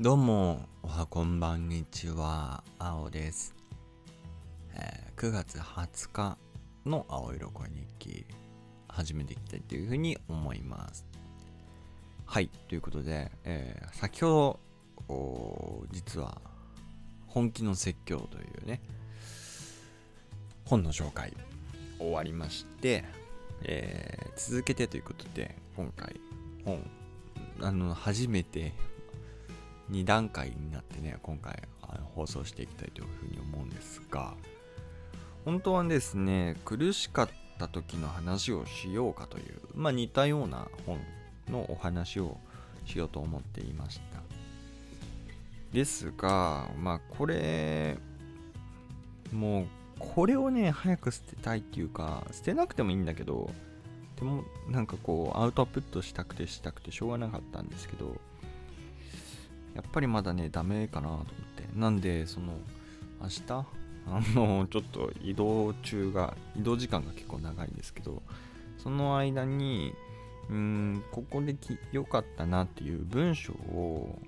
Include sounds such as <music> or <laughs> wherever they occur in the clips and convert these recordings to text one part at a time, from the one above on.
どうも、おはこんばんにちは、青です。えー9月20日の青色恋日記、始めていきたいというふうに思います。はい、ということで、えー先ほど、実は、本気の説教というね、本の紹介、終わりまして、えー続けてということで、今回、本、あの、初めて2段階になってね今回あの放送していきたいというふうに思うんですが本当はですね苦しかった時の話をしようかというまあ似たような本のお話をしようと思っていました。ですがまあこれもうこれをね早く捨てたいっていうか捨てなくてもいいんだけどでもなんかこうアウトプットしたくてしたくてしょうがなかったんですけどやっぱりまだね、ダメかなと思って。なんで、その、明日、<laughs> あの、ちょっと移動中が、移動時間が結構長いんですけど、その間に、うん、ここでき良かったなっていう文章を、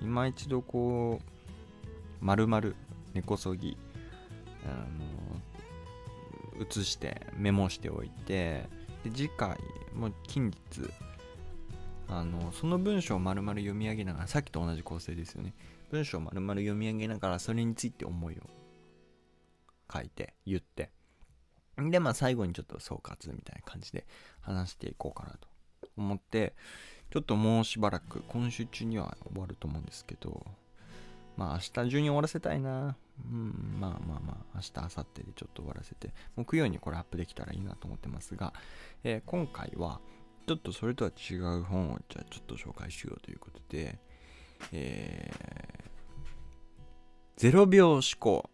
今一度こう、丸々、根こそぎ、あの、写して、メモしておいて、で、次回、もう近日、あのその文章を丸々読み上げながらさっきと同じ構成ですよね。文章を丸々読み上げながらそれについて思いを書いて言って。でまあ最後にちょっと総括みたいな感じで話していこうかなと思ってちょっともうしばらく今週中には終わると思うんですけどまあ明日中に終わらせたいな。うんまあまあまあ明日明後日でちょっと終わらせて木曜にこれアップできたらいいなと思ってますが、えー今回はちょっとそれとは違う本をじゃあちょっと紹介しようということで、えー、0秒思考。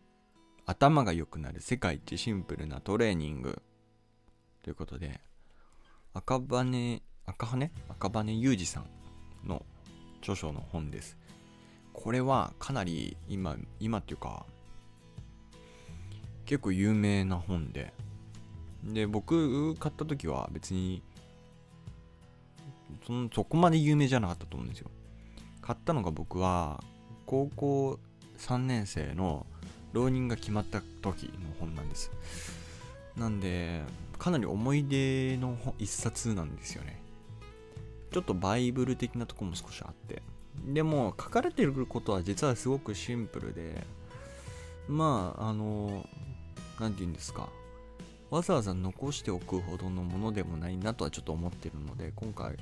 頭が良くなる世界一シンプルなトレーニング。ということで赤羽赤羽？赤羽裕二さんの著書の本です。これはかなり今今っていうか結構有名な本で。で僕買った時は別にそのそこまで有名じゃなかったと思うんですよ。買ったのが僕は高校3年生の浪人が決まった時の本なんです。なんでかなり思い出の一冊なんですよね。ちょっとバイブル的なとこも少しあって。でも書かれてることは実はすごくシンプルでまああの何て言うんですか。わざわざ残しておくほどのものでもないなとはちょっと思ってるので今回、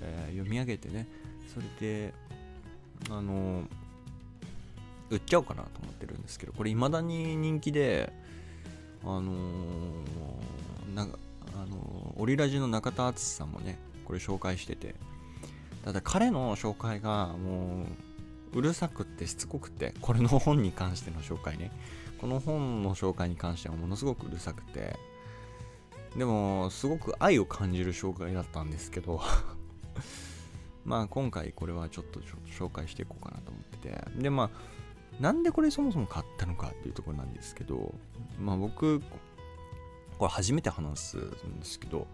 えー読み上げてねそれであの売っちゃおうかなと思ってるんですけどこれ未だに人気であのーなんかあのーオリラジの中田敦さんもねこれ紹介しててただ彼の紹介がもううるさくってしつこくてこれの本に関しての紹介ね。この本の紹介に関してはものすごくうるさくてでもすごく愛を感じる紹介だったんですけど <laughs> まあ今回これはちょっと紹介していこうかなと思っててでまあなんでこれそもそも買ったのかっていうところなんですけどまあ僕これ初めて話すんですけど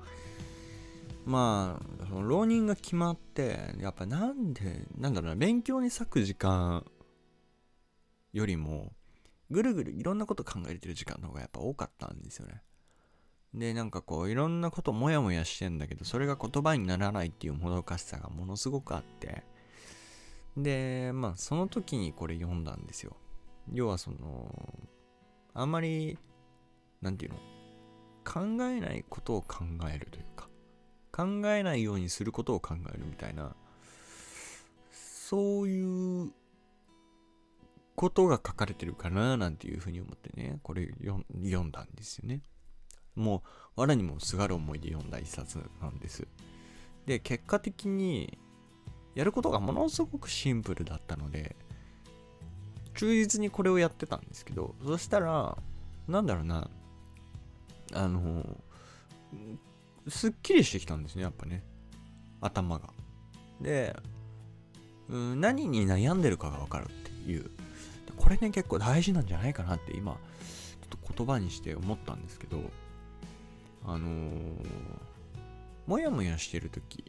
まあその浪人が決まってやっぱなんでなんだろうな勉強に割く時間よりもぐるぐるいろんなこと考えてる時間の方がやっぱ多かったんですよね。で、なんかこういろんなこともやもやしてんだけど、それが言葉にならないっていうもどかしさがものすごくあって。で、まあその時にこれ読んだんですよ。要はその、あんまり、なんていうの考えないことを考えるというか、考えないようにすることを考えるみたいな、そういうことが書かれてるかななんていうふうに思ってね、これ読んだんですよね。もう、藁にもすがる思いで読んだ一冊なんです。で、結果的に、やることがものすごくシンプルだったので、忠実にこれをやってたんですけど、そしたら、なんだろうな、あの、すっきりしてきたんですね、やっぱね。頭が。で、うん何に悩んでるかがわかるっていう。これね、結構大事なんじゃないかなって今、ちょっと言葉にして思ったんですけど、あのー、もやもやしてるとき、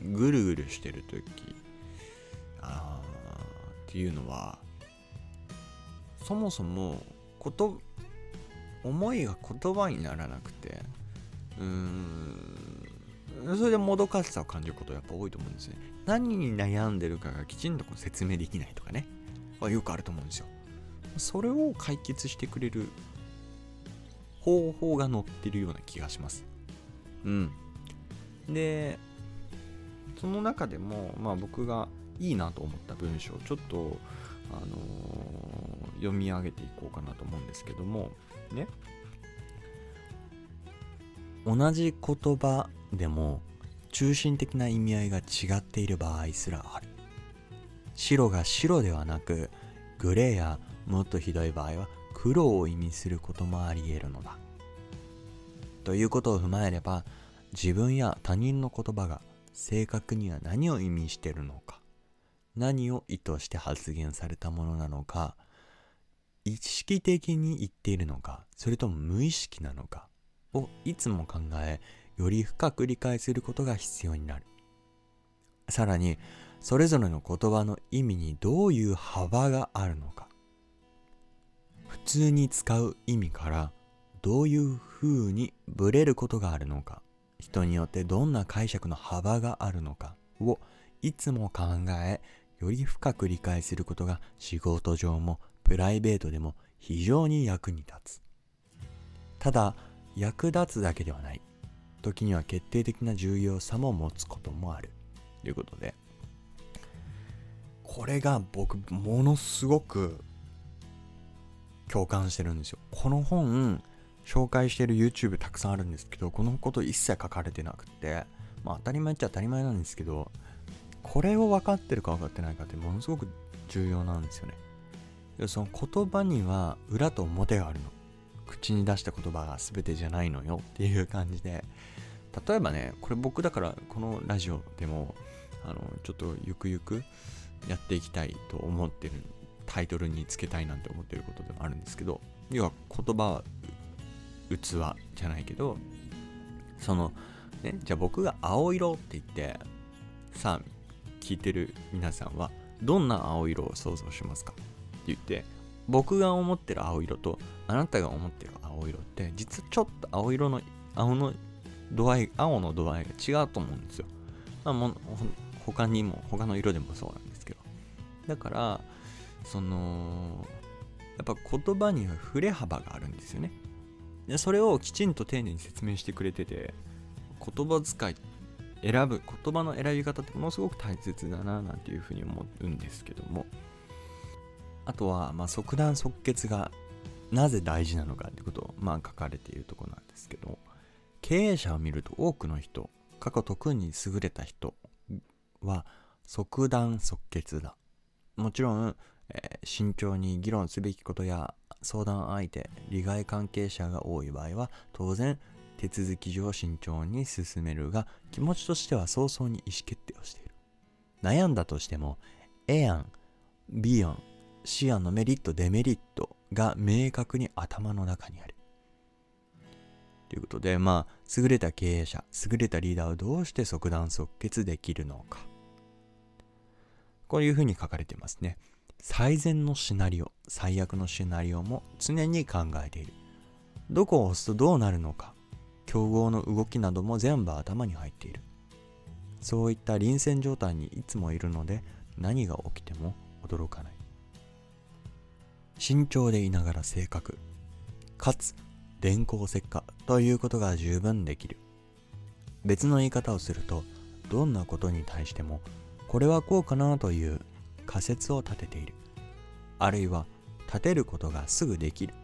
ぐるぐるしてるとき、あっていうのはそもそもこと思いが言葉にならなくてうーんそれでもどかしさを感じることやっぱ多いと思うんですね。何に悩んでるかがきちんとこう説明できないとかね。はよくあると思うんですよ。それを解決してくれる方法が載ってるような気がします。うん。でその中でもまあ僕がいいなと思った文章をちょっとあのー、読み上げていこうかなと思うんですけどもね。同じ言葉でも中心的な意味合いが違っている場合すらある。白が白ではなくグレーやもっとひどい場合は黒を意味することもあり得るのだ。ということを踏まえれば自分や他人の言葉が正確には何を意味しているのか何を意図して発言されたものなのか意識的に言っているのかそれとも無意識なのかをいつも考えより深く理解することが必要になる。さらにそれぞれの言葉の意味にどういう幅があるのか。普通に使う意味からどういう風にブレることがあるのか。人によってどんな解釈の幅があるのか。をいつも考えより深く理解することが仕事上もプライベートでも非常に役に立つ。ただ役立つだけではない。時には決定的な重要さも持つこともある。ということで。これが僕ものすごく共感してるんですよ。この本紹介してる YouTube たくさんあるんですけどこのこと一切書かれてなくてまあ当たり前っちゃ当たり前なんですけどこれを分かってるか分かってないかってものすごく重要なんですよね。その言葉には裏と表があるの。口に出した言葉が全てじゃないのよっていう感じで。例えばねこれ僕だからこのラジオでもあのちょっとゆくゆくやっていきたいと思ってるタイトルにつけたいなんて思ってることでもあるんですけど要は言葉は器じゃないけどそのねじゃあ僕が青色って言ってさあ聞いてる皆さんはどんな青色を想像しますかって言って僕が思ってる青色とあなたが思ってる青色って実はちょっと青色の青の度合い青の度合いが違うと思うんですよ、まあ、も他にも他の色でもそうなんだからそのやっぱ言葉には振れ幅があるんですよね。でそれをきちんと丁寧に説明してくれてて言葉遣い選ぶ言葉の選び方ってものすごく大切だななんていうふうに思うんですけども。あとは、まあ、即断即決がなぜ大事なのかってことを、まあ、書かれているとこなんですけど経営者を見ると多くの人過去特に優れた人は即断即決だ。もちろん、えー、慎重に議論すべきことや相談相手利害関係者が多い場合は当然手続き上慎重に進めるが気持ちとしては早々に意思決定をしている。悩んだとしても A 案 B 案 C 案のメリットデメリットが明確に頭の中にある。ということでまあ優れた経営者優れたリーダーをどうして即断即決できるのか。こういうふうに書かれてますね最善のシナリオ、最悪のシナリオも常に考えている。どこを押すとどうなるのか、競合の動きなども全部頭に入っている。そういった臨戦状態にいつもいるので何が起きても驚かない。慎重でいながら正確、かつ電光石火ということが十分できる。別の言い方をすると、どんなことに対しても、これはこうかなという仮説を立てている。あるいは立てることがすぐできる。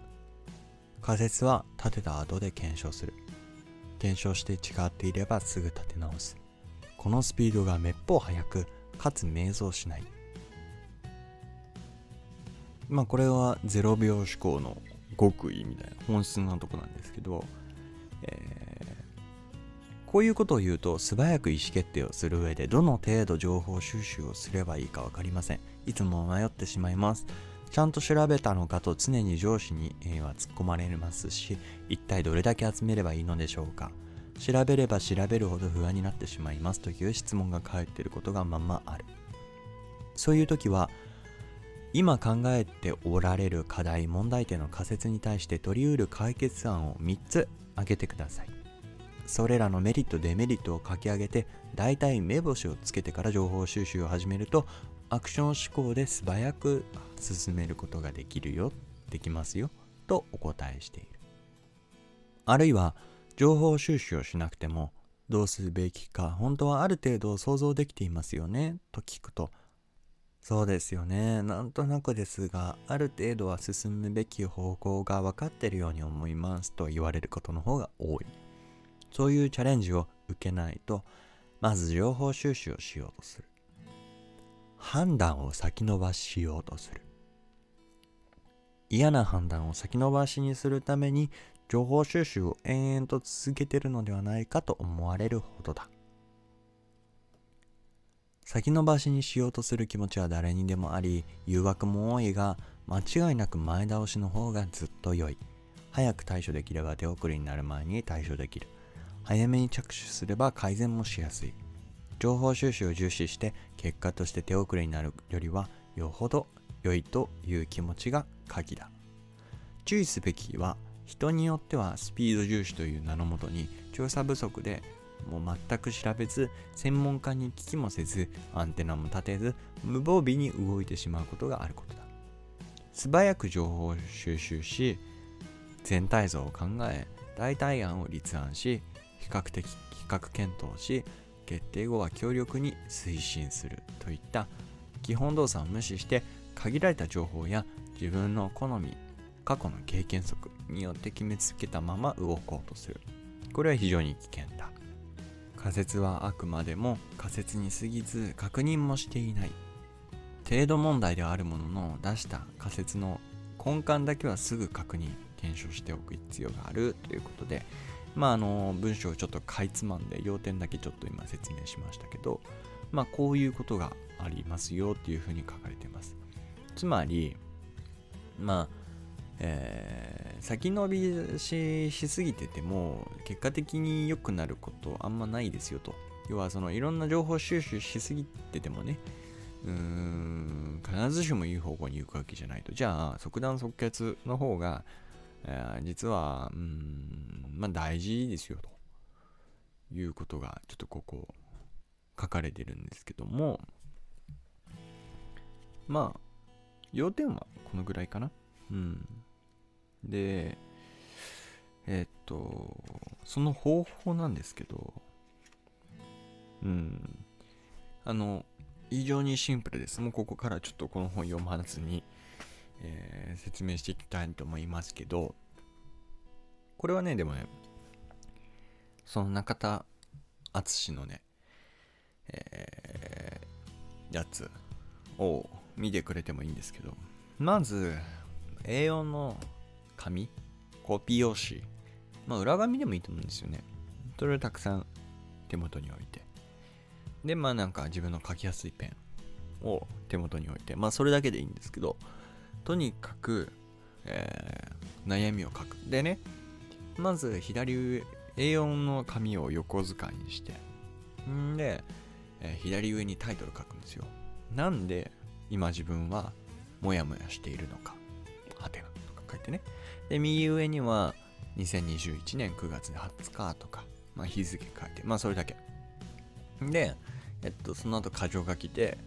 仮説は立てた後で検証する。検証して違っていればすぐ立て直す。このスピードがめっぽう速く、かつ迷走しない。まあこれは0秒思考の極意みたいな本質なとこなんですけど、え、こういうことを言うと素早く意思決定をする上でどの程度情報収集をすればいいか分かりません。いつも迷ってしまいます。ちゃんと調べたのかと常に上司に、は突っ込まれますし、一体どれだけ集めればいいのでしょうか。調べれば調べるほど不安になってしまいますという質問が返っていることがままある。そういう時は、今考えておられる課題問題点の仮説に対して取り得る解決案を3つ挙げてくださいそれらのメリットデメリットを書き上げて大体目星をつけてから情報収集を始めるとアクション思考で素早く進めることができるよできますよとお答えしているあるいは情報収集をしなくてもどうすべきか本当はある程度想像できていますよねと聞くとそうですよね。なんとなくですが、ある程度は進むべき方向が分かってるように思いますと言われることの方が多い。そういうチャレンジを受けないと、まず情報収集をしようとする。判断を先延ばししようとする。嫌な判断を先延ばしにするために情報収集を延々と続けてるのではないかと思われるほどだ。先延ばしにしようとする気持ちは誰にでもあり誘惑も多いが間違いなく前倒しの方がずっと良い早く対処できれば手遅れになる前に対処できる早めに着手すれば改善もしやすい。情報収集を重視して結果として手遅れになるよりはよほど良いという気持ちが鍵だ。注意すべきは人によってはスピード重視という名のもとに調査不足でもう全く調べず専門家に聞きもせずアンテナも立てず無防備に動いてしまうことがあることだ。素早く情報を収集し全体像を考え代替案を立案し比較的比較検討し決定後は強力に推進するといった基本動作を無視して限られた情報や自分の好み過去の経験則によって決めつけたまま動こうとする。これは非常に危険だ。仮説はあくまでも仮説に過ぎず確認もしていない。程度問題ではあるものの出した仮説の根幹だけはすぐ確認検証しておく必要があるということでまああの文章をちょっとかいつまんで要点だけちょっと今説明しましたけどまあこういうことがありますよっていうふうに書かれています。つまりまあえー、先延びししすぎてても結果的に良くなることあんまないですよと。要はそのいろんな情報収集しすぎててもねうーん必ずしもいい方向に行くわけじゃないと。じゃあ即断即決の方が、え、実はうんまあ大事ですよということがちょっとここ書かれてるんですけどもまあ要点はこのぐらいかな。うん。で、え、っと、その方法なんですけど、うん、あの、非常にシンプルです。もうここからちょっとこの本読まずに、えー、説明していきたいと思いますけど、これはね、でもね、その中田敦のね、えー、やつを見てくれてもいいんですけど、まず、A4 の紙コピー用紙まあ裏紙でもいいと思うんですよね。それをたくさん手元に置いて。でまあなんか自分の書きやすいペンを手元に置いて。まあそれだけでいいんですけどとにかく、えー、悩みを書く。でねまず左上 A4 の紙を横使いにして。んで、えー、左上にタイトル書くんですよ。なんで今自分はモヤモヤしているのか。はてなとか書いてね。で、右上には2021年9月20日とか、まあ、日付書いて、まあそれだけ。で、えっと、その後箇条書きで、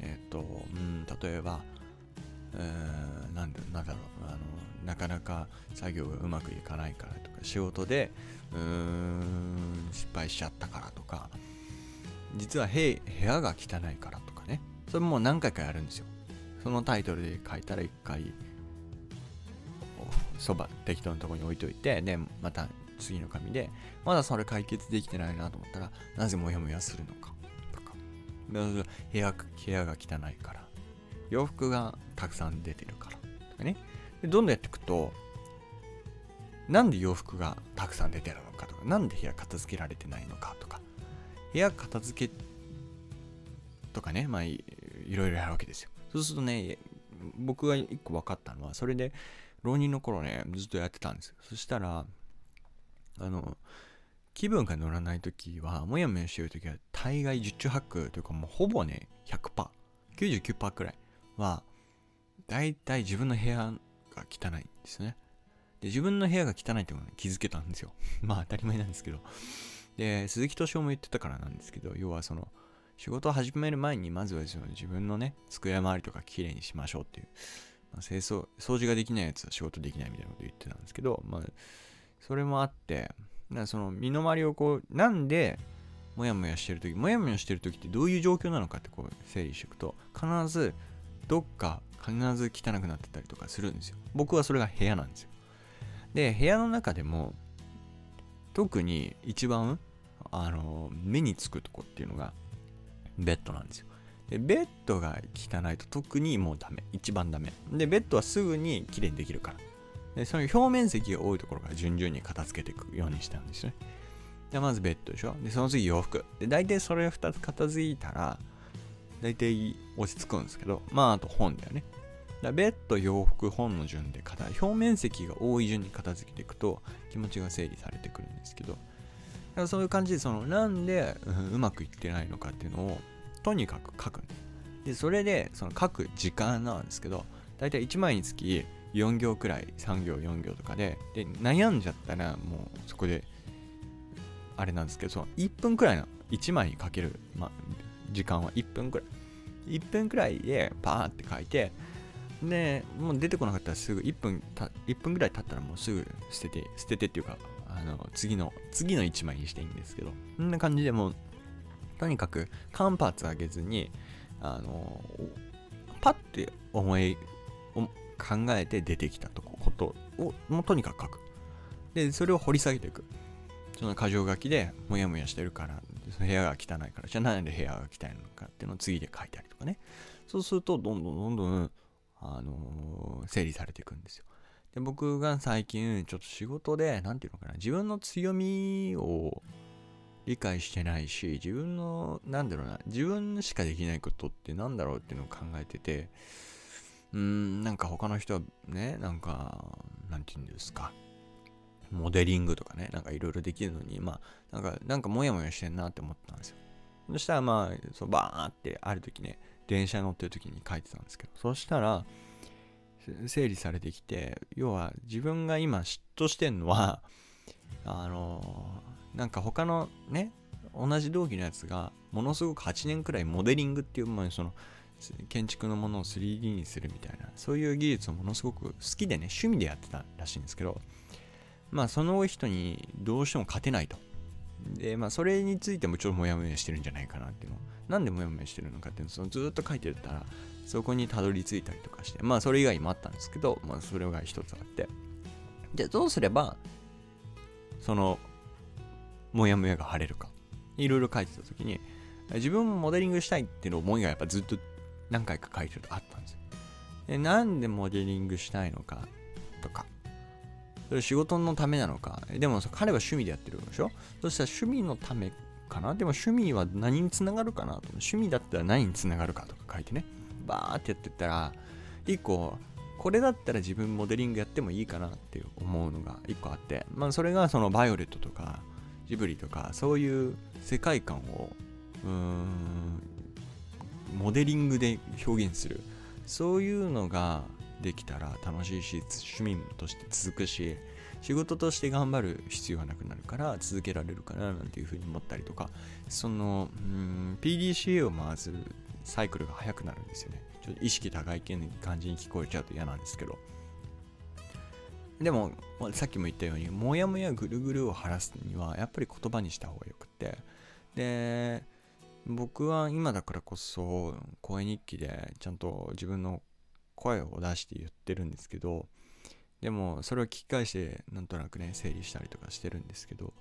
えっと、うん、例えば、えー、なんだなんだろう、あの、なかなか作業がうまくいかないからとか、仕事で、うーん、失敗しちゃったからとか、実は部屋が汚いからとかね、それも何回かやるんですよ。そのタイトルで書いたら1回そば適当なところに置いといてでまた次の紙でまだそれ解決できてないなと思ったらなぜモヤモヤするのかとか。部屋部屋が汚いから。洋服がたくさん出てるからとかね。でどんどんやっていくとなんで洋服がたくさん出てるのかとかなんで部屋片付けられてないのかとか。部屋片付けとかねまあいろいろやるわけですよ。そうするとね僕が一個分かったのはそれで浪人の頃ね、ずっとやってたんですよ。そしたら、あの、気分が乗らない時は、もやもやしてる時は、大概十中八九というかもうほぼね、100%、99%くらい。は、大体自分の部屋が汚いんですね。で、自分の部屋が汚いってことに気づけたんですよ。<laughs> まあ当たり前なんですけど。で、鈴木敏夫も言ってたからなんですけど、要はその、仕事を始める前に、まずはその自分のね、机周りとかきれいにしましょうっていう、まあ、清掃、掃除ができないやつは仕事できないみたいなこと言ってたんですけど、まあ、それもあって、その身の回りをこう、なんで、もやもやしてる時もやもやしてる時ってどういう状況なのかってこう整理していくと必ずどっか必ず汚くなってたりとかするんですよ。僕はそれが部屋なんですよ。で部屋の中でも特に一番あの目につくとこっていうのがベッドなんですよ。でベッドが汚いと特にもうダメ。一番ダメ。でベッドはすぐにきれいにできるから。でその表面積が多いところから順々に片付けていくようにしたんですね。でまずベッドでしょ。でその次洋服。で大体それを2つ片付いたら大体落ち着くんですけどまああと本だよね。だベッド洋服本の順で片表面積が多い順に片付けていくと気持ちが整理されてくるんですけどだからそういう感じでそのなんで、うん、うまくいってないのかっていうのをとにかく書くんででそれでその書く時間なんですけど大体1枚につき4行くらい3行4行とかでで悩んじゃったらもうそこであれなんですけど、その1分くらいの1枚にかける、ま、時間は1分くらい。1分くらいでパーって書いて、で、もう出てこなかったらすぐ1分た、1分くらい経ったらもうすぐ捨てて、捨ててっていうか、あの、次の、次の1枚にしていいんですけど、こんな感じでもう、とにかく間髪上げずに、あの、パッて思い、考えて出てきたとことを、もうとにかく書く。で、それを掘り下げていく。その箇条書きでモヤモヤしてるから部屋が汚いからじゃあなんで部屋が汚いのかっていうのを次で書いたりとかね。そうするとどんどんどんどんあのー、整理されていくんですよ。で僕が最近ちょっと仕事で何て言うのかな自分の強みを理解してないし自分のなんだろうな自分しかできないことってなんだろうっていうのを考えててうーんなんか他の人はねなんかなんて言うんですか。モデリングとかね、なんかいろいろできるのに、まあ、なんか、なんかモヤモヤしてんなって思ったんですよ。そしたらまあ、そうバーってある時ね、電車乗ってる時に書いてたんですけど、そしたら、整理されてきて、要は自分が今嫉妬してんのは、<laughs> あのー、なんか他のね、同じ同期のやつが、ものすごく8年くらいモデリングっていう、まあ、その、建築のものを 3D にするみたいな、そういう技術をものすごく好きでね、趣味でやってたらしいんですけど、まあその人にどうしても勝てないと。で、まあそれについてもちょっとモヤモヤしてるんじゃないかなっていうの。なんでモヤモヤしてるのかっていうのをそのずっと書いてたら、そこにたどり着いたりとかして、まあそれ以外もあったんですけど、まあそれが一つあって。じゃあどうすれば、その、モヤモヤが晴れるか。いろいろ書いてた時に、自分もモデリングしたいっていう思いがやっぱずっと何回か書いてるとあったんですよ。でなんでモデリングしたいのかとか、それ仕事のためなのか。でも彼は趣味でやってるでしょ？そしたら趣味のためかな？でも趣味は何につながるかなと。趣味だったら何につながるかとか書いてね。バーってやってったら、一個、これだったら自分モデリングやってもいいかなって思うのが一個あって、まあそれがそのバイオレットとかジブリとかそういう世界観をうーんモデリングで表現するそういうのができたら楽しいし趣味として続くし仕事として頑張る必要がなくなるから続けられるかななんていうふうに思ったりとかそのうん PDCA を回すサイクルが速くなるんですよね。ちょっと意識高い感じに聞こえちゃうと嫌なんですけど。でもさっきも言ったようにモヤモヤぐるぐるを晴らすにはやっぱり言葉にした方がよくて。で僕は今だからこそ声日記でちゃんと自分の声を出して言ってるんですけどでもそれを聞き返してなんとなくね整理したりとかしてるんですけど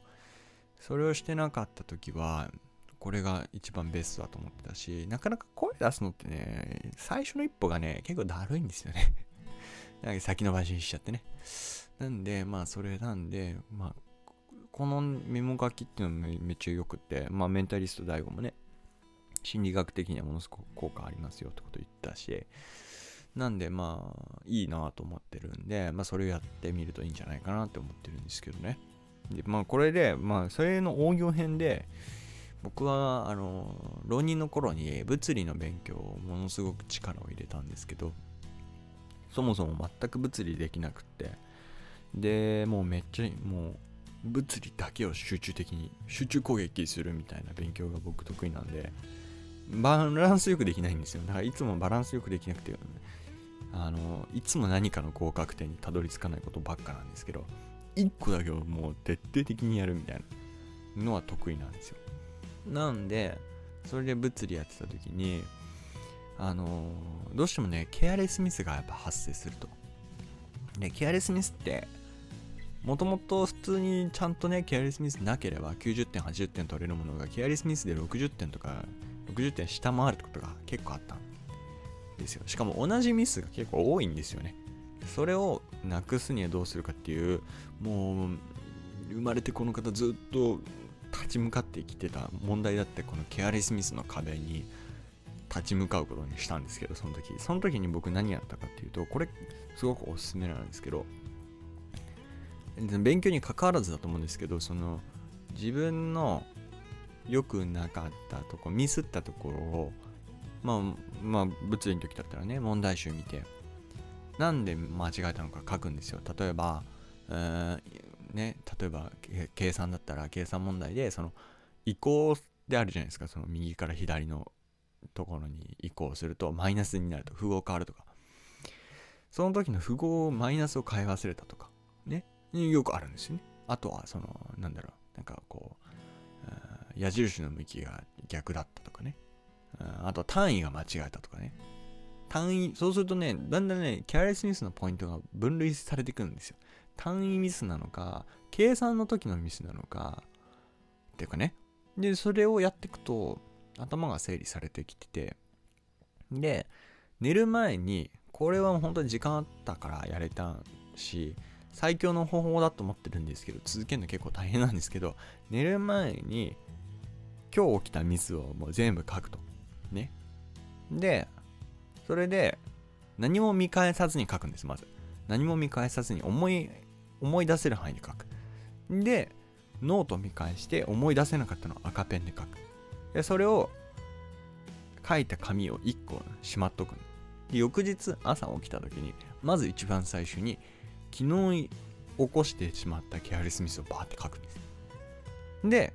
それをしてなかった時はこれが一番ベストだと思ってたしなかなか声出すのってね最初の一歩がね結構だるいんですよね。<laughs> なんか先延ばしにしちゃってね。なんでまあそれなんでまあこのメモ書きっていうのもめっちゃ良くてまあメンタリスト DAIGO もね心理学的にはものすごく効果ありますよってこと言ったしなんでまあいいなと思ってるんで、まあそれをやってみるといいんじゃないかなって思ってるんですけどね。で、まあこれで、まあそれの応用編で、僕はあの浪人の頃に物理の勉強をものすごく力を入れたんですけどそもそも全く物理できなくってでもうめっちゃもう物理だけを集中的に集中攻撃するみたいな勉強が僕得意なんでバランスよくできないんですよだからいつもバランスよくできなくてあのいつも何かの合格点にたどり着かないことばっかなんですけど1個だけをもう徹底的にやるみたいなのは得意なんですよ。なんでそれで物理やってた時にあのどうしてもねケアレスミスがやっぱ発生すると。でケアレスミスってもともと普通にちゃんとねケアレスミスなければ90点80点取れるものがケアレスミスで60点とか60点下回るってことが結構あったんですよ。しかも同じミスが結構多いんですよね。それをなくすにはどうするかっていうもう生まれてこの方ずっと立ち向かってきてた問題だってこのケアレスミスの壁に立ち向かうことにしたんですけどその時。その時に僕何やったかっていうとこれすごくおすすめなんですけど勉強に関わらずだと思うんですけどその自分の良くなかったとこミスったところをまあまあ物理の時だったらね問題集見て。なんで間違えたのか書くんですよ。例えば、ね例えば計算だったら計算問題でその移行であるじゃないですか。その右から左のところに移行するとマイナスになると符号変わるとか。その時の符号マイナスを変え忘れたとか。ね。よくあるんですよね。あとはそのなんだろう。なんかこう矢印の向きが逆だったとかね。あと単位が間違えたとかね。単位そうするとねだんだんねキャレスミスのポイントが分類されてくるんですよ。単位ミスなのか計算の時のミスなのか。っていうかね。でそれをやっていくと頭が整理されてきてて。で寝る前にこれは本当に時間あったからやれたし最強の方法だと思ってるんですけど続けるの結構大変なんですけど寝る前に今日起きたミスをもう全部書くと。でそれで何も見返さずに書くんですまず。何も見返さずに思い思い出せる範囲で書く。でノート見返して思い出せなかったのを赤ペンで書く。でそれを書いた紙を1個しまっとくで翌日朝起きた時にまず一番最初に昨日起こしてしまったケアレスミスをバーって書くんです。で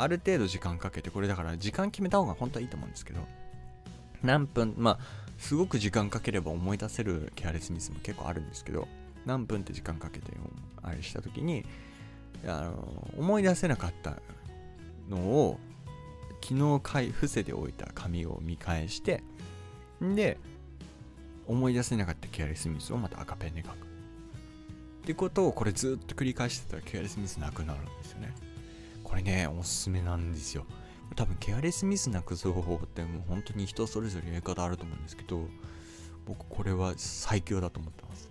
ある程度時間かけてこれだから時間決めた方が本当はいいと思うんですけど何分まあすごく時間かければ思い出せるケアレスミスも結構あるんですけど何分って時間かけてあれした時にあの思い出せなかったのを昨日回伏せておいた紙を見返してで思い出せなかったケアレスミスをまた赤ペンで書く。ってことをこれずっと繰り返してたらケアレスミスなくなるんですよね。これねおすすめなんですよ。多分ケアレスミスなくす方法ってもう本当に人それぞれやり方あると思うんですけど僕これは最強だと思ってます。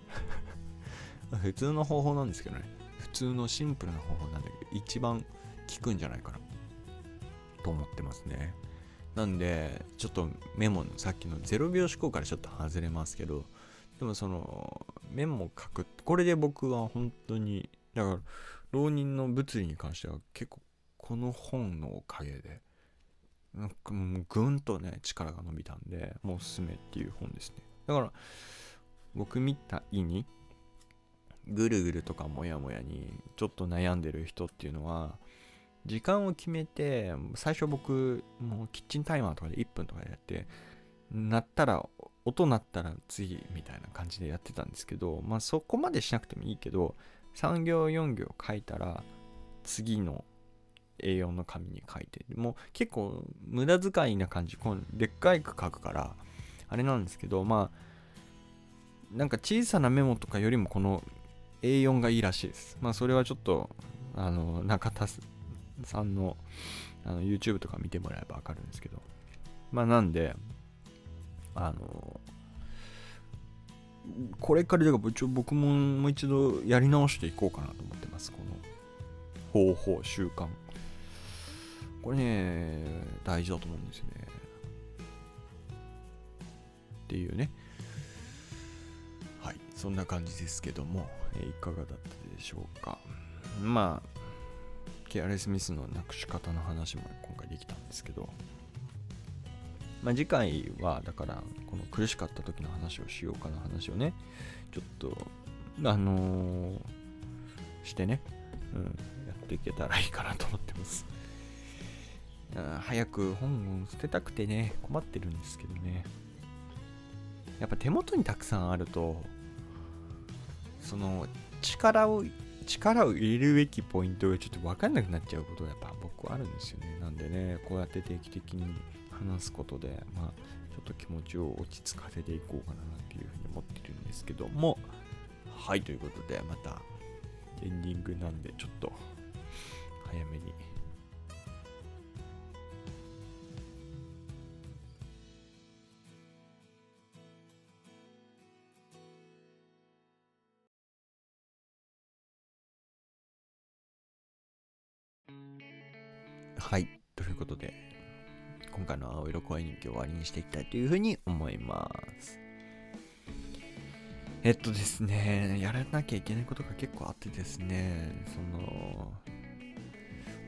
<laughs> 普通の方法なんですけどね。普通のシンプルな方法なんだけど一番効くんじゃないかな。と思ってますね。なんでちょっとメモのさっきの0秒思考からちょっと外れますけどでもそのメモを書くこれで僕は本当にだから浪人の物理に関しては結構この本のおかげでなんかぐんとね力が伸びたんでもうおすすめっていう本ですね。だから僕みたいにぐるぐるとかもやもやにちょっと悩んでる人っていうのは時間を決めて最初僕もうキッチンタイマーとかで1分とかでやって鳴ったら音鳴ったら次みたいな感じでやってたんですけどまあそこまでしなくてもいいけど3行4行書いたら次の A4 の紙に書いてもう結構無駄遣いな感じ。このでっかいく書くからあれなんですけどまあなんか小さなメモとかよりもこの A4 がいいらしいです。まあそれはちょっとあの中田さんのあの YouTube とか見てもらえばわかるんですけど。まあなんであのこれからだから僕ももう一度やり直していこうかなと思ってます。この方法習慣。これね、大事だと思うんですよね。っていうね。はい、そんな感じですけども、えいかがだったでしょうか。まあ、ケアレスミスのなくし方の話も今回できたんですけど、まあ、次回はだからこの苦しかった時の話をしようかな話をねちょっとあのー、してね、うん、やっていけたらいいかなと思ってます早く本を捨てたくてね困ってるんですけどね。やっぱ手元にたくさんあるとその力を力を入れるべきポイントがちょっと分かんなくなっちゃうことがやっぱ僕はあるんですよね。なんでねこうやって定期的に話すことでまあちょっと気持ちを落ち着かせていこうかなっていうふうに思ってるんですけども。はいということでまたエンディングなんでちょっと早めにはい。ということで、今回の青色声日記を終わりにしていきたいというふうに思います。えっとですね、やらなきゃいけないことが結構あってですね、その、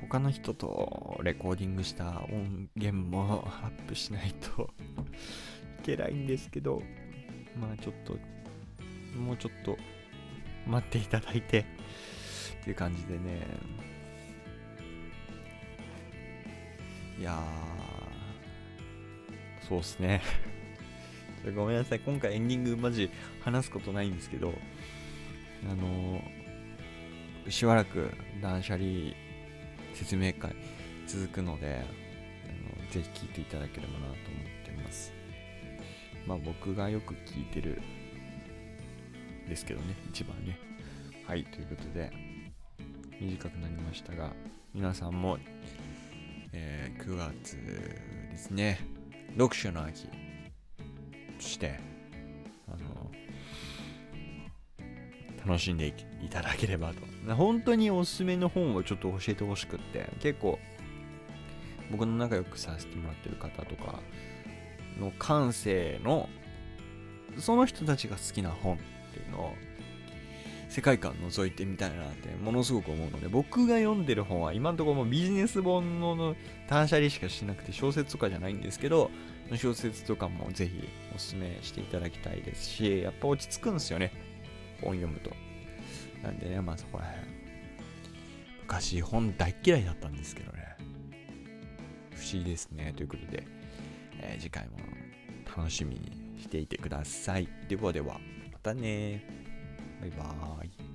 他の人とレコーディングした音源も <laughs> アップしないと <laughs> いけないんですけど、まあちょっと、もうちょっと待っていただいてっていう感じでね、いやー、そうっすね。<laughs> ごめんなさい、今回エンディングマジ話すことないんですけど、あのー、しばらく断捨離説明会続くので、あのぜひ聞いていただければなと思ってます。まあ僕がよく聞いてるですけどね、一番ね。はい、ということで、短くなりましたが、皆さんもえー、9月ですね、読書の秋として、あの、楽しんでいただければと。本当におすすめの本をちょっと教えてほしくって、結構、僕の仲良くさせてもらってる方とかの感性の、その人たちが好きな本っていうのを世界観覗いてみたいなってものすごく思うので僕が読んでる本は今のところもビジネス本の単車離しかしなくて小説とかじゃないんですけど小説とかもぜひおすすめしていただきたいですしやっぱ落ち着くんですよね。本読むと。なんでねまあそこら辺。昔本大嫌いだったんですけどね。不思議ですね。ということで、えー、次回も楽しみにしていてください。ではではまたねバイバーイ。